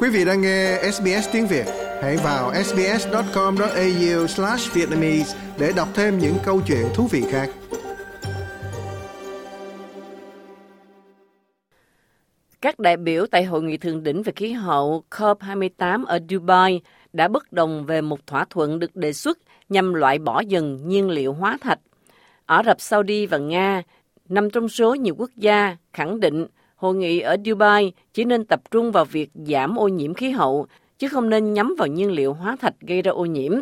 Quý vị đang nghe SBS tiếng Việt, hãy vào sbs.com.au/vietnamese để đọc thêm những câu chuyện thú vị khác. Các đại biểu tại hội nghị thượng đỉnh về khí hậu COP28 ở Dubai đã bất đồng về một thỏa thuận được đề xuất nhằm loại bỏ dần nhiên liệu hóa thạch. Ả Rập Saudi và Nga nằm trong số nhiều quốc gia khẳng định hội nghị ở Dubai chỉ nên tập trung vào việc giảm ô nhiễm khí hậu, chứ không nên nhắm vào nhiên liệu hóa thạch gây ra ô nhiễm.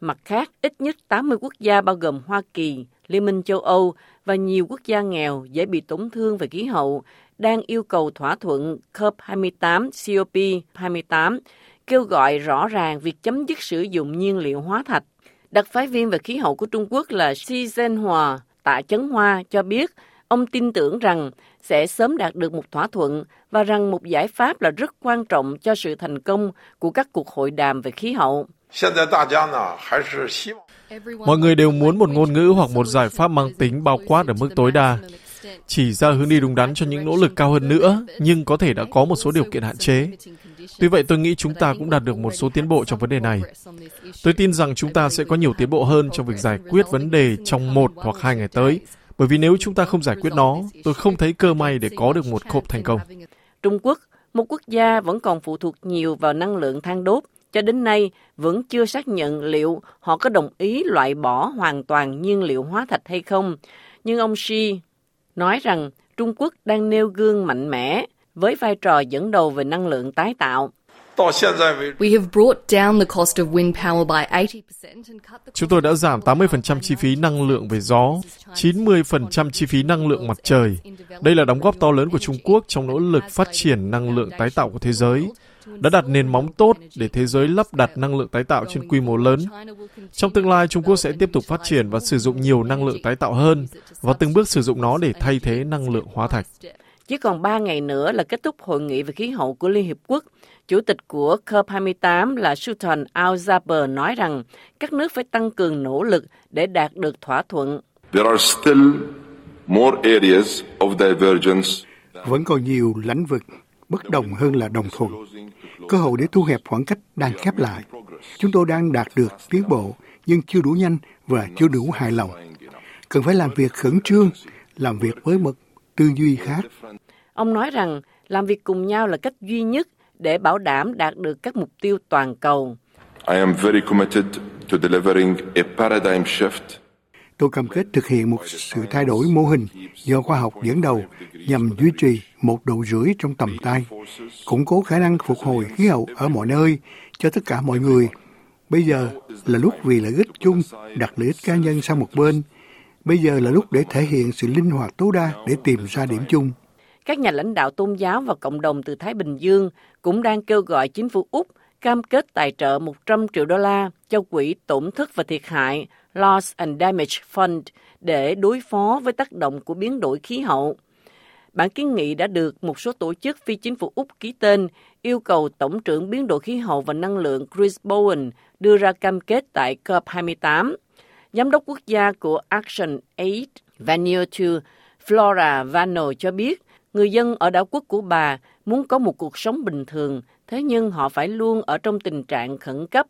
Mặt khác, ít nhất 80 quốc gia bao gồm Hoa Kỳ, Liên minh châu Âu và nhiều quốc gia nghèo dễ bị tổn thương về khí hậu đang yêu cầu thỏa thuận COP28 COP28 kêu gọi rõ ràng việc chấm dứt sử dụng nhiên liệu hóa thạch. Đặc phái viên về khí hậu của Trung Quốc là Xi Zhenhua tại Chấn Hoa cho biết ông tin tưởng rằng sẽ sớm đạt được một thỏa thuận và rằng một giải pháp là rất quan trọng cho sự thành công của các cuộc hội đàm về khí hậu. Mọi người đều muốn một ngôn ngữ hoặc một giải pháp mang tính bao quát ở mức tối đa, chỉ ra hướng đi đúng đắn cho những nỗ lực cao hơn nữa, nhưng có thể đã có một số điều kiện hạn chế. Tuy vậy, tôi nghĩ chúng ta cũng đạt được một số tiến bộ trong vấn đề này. Tôi tin rằng chúng ta sẽ có nhiều tiến bộ hơn trong việc giải quyết vấn đề trong một hoặc hai ngày tới, bởi vì nếu chúng ta không giải quyết nó, tôi không thấy cơ may để có được một COP thành công. Trung Quốc, một quốc gia vẫn còn phụ thuộc nhiều vào năng lượng than đốt, cho đến nay vẫn chưa xác nhận liệu họ có đồng ý loại bỏ hoàn toàn nhiên liệu hóa thạch hay không. Nhưng ông Xi nói rằng Trung Quốc đang nêu gương mạnh mẽ với vai trò dẫn đầu về năng lượng tái tạo. Chúng tôi đã giảm 80% chi phí năng lượng về gió, 90% chi phí năng lượng mặt trời. Đây là đóng góp to lớn của Trung Quốc trong nỗ lực phát triển năng lượng tái tạo của thế giới đã đặt nền móng tốt để thế giới lắp đặt năng lượng tái tạo trên quy mô lớn. Trong tương lai, Trung Quốc sẽ tiếp tục phát triển và sử dụng nhiều năng lượng tái tạo hơn và từng bước sử dụng nó để thay thế năng lượng hóa thạch. Chỉ còn 3 ngày nữa là kết thúc hội nghị về khí hậu của Liên Hiệp Quốc. Chủ tịch của COP28 là Sultan Al-Jaber nói rằng các nước phải tăng cường nỗ lực để đạt được thỏa thuận. There are still more areas of divergence. Vẫn còn nhiều lãnh vực bất đồng hơn là đồng thuận. Cơ hội để thu hẹp khoảng cách đang khép lại. Chúng tôi đang đạt được tiến bộ, nhưng chưa đủ nhanh và chưa đủ hài lòng. Cần phải làm việc khẩn trương, làm việc với một tư duy khác. Ông nói rằng làm việc cùng nhau là cách duy nhất để bảo đảm đạt được các mục tiêu toàn cầu. I am very committed to delivering a paradigm shift tôi cam kết thực hiện một sự thay đổi mô hình do khoa học dẫn đầu nhằm duy trì một độ rưỡi trong tầm tay, củng cố khả năng phục hồi khí hậu ở mọi nơi cho tất cả mọi người. Bây giờ là lúc vì lợi ích chung đặt lợi ích cá nhân sang một bên. Bây giờ là lúc để thể hiện sự linh hoạt tối đa để tìm ra điểm chung. Các nhà lãnh đạo tôn giáo và cộng đồng từ Thái Bình Dương cũng đang kêu gọi chính phủ Úc cam kết tài trợ 100 triệu đô la cho quỹ tổn thất và thiệt hại Loss and Damage Fund để đối phó với tác động của biến đổi khí hậu. Bản kiến nghị đã được một số tổ chức phi chính phủ Úc ký tên, yêu cầu Tổng trưởng Biến đổi khí hậu và năng lượng Chris Bowen đưa ra cam kết tại COP28. Giám đốc quốc gia của Action Aid to Flora Vano cho biết người dân ở đảo quốc của bà muốn có một cuộc sống bình thường, thế nhưng họ phải luôn ở trong tình trạng khẩn cấp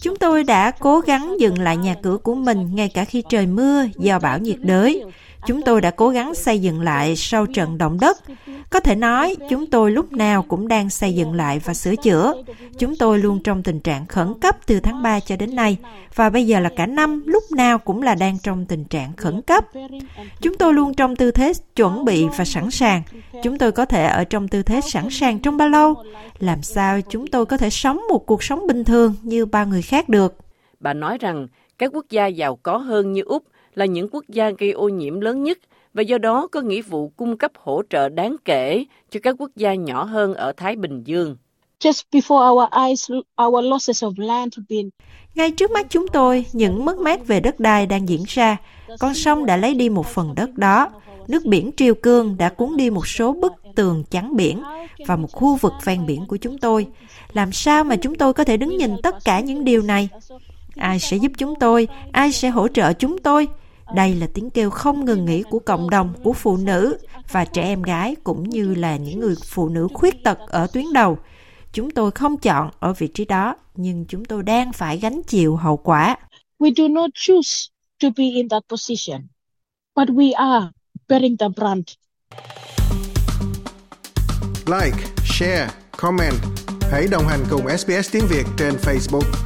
Chúng tôi đã cố gắng dựng lại nhà cửa của mình ngay cả khi trời mưa do bão nhiệt đới. Chúng tôi đã cố gắng xây dựng lại sau trận động đất. Có thể nói, chúng tôi lúc nào cũng đang xây dựng lại và sửa chữa. Chúng tôi luôn trong tình trạng khẩn cấp từ tháng 3 cho đến nay, và bây giờ là cả năm, lúc nào cũng là đang trong tình trạng khẩn cấp. Chúng tôi luôn trong tư thế chuẩn bị và sẵn sàng. Chúng tôi có thể ở trong tư thế sẵn sàng trong bao lâu? Làm sao chúng tôi có thể sống một cuộc sống bình thường như bao người khác được? Bà nói rằng các quốc gia giàu có hơn như Úc là những quốc gia gây ô nhiễm lớn nhất và do đó có nghĩa vụ cung cấp hỗ trợ đáng kể cho các quốc gia nhỏ hơn ở Thái Bình Dương. Ngay trước mắt chúng tôi, những mất mát về đất đai đang diễn ra. Con sông đã lấy đi một phần đất đó. Nước biển triều cương đã cuốn đi một số bức tường chắn biển và một khu vực ven biển của chúng tôi. Làm sao mà chúng tôi có thể đứng nhìn tất cả những điều này? Ai sẽ giúp chúng tôi? Ai sẽ hỗ trợ chúng tôi? Đây là tiếng kêu không ngừng nghỉ của cộng đồng, của phụ nữ và trẻ em gái cũng như là những người phụ nữ khuyết tật ở tuyến đầu. Chúng tôi không chọn ở vị trí đó, nhưng chúng tôi đang phải gánh chịu hậu quả. We do not choose to be in that position, but we are bearing the brunt. Like, share, comment. Hãy đồng hành cùng SBS tiếng Việt trên Facebook.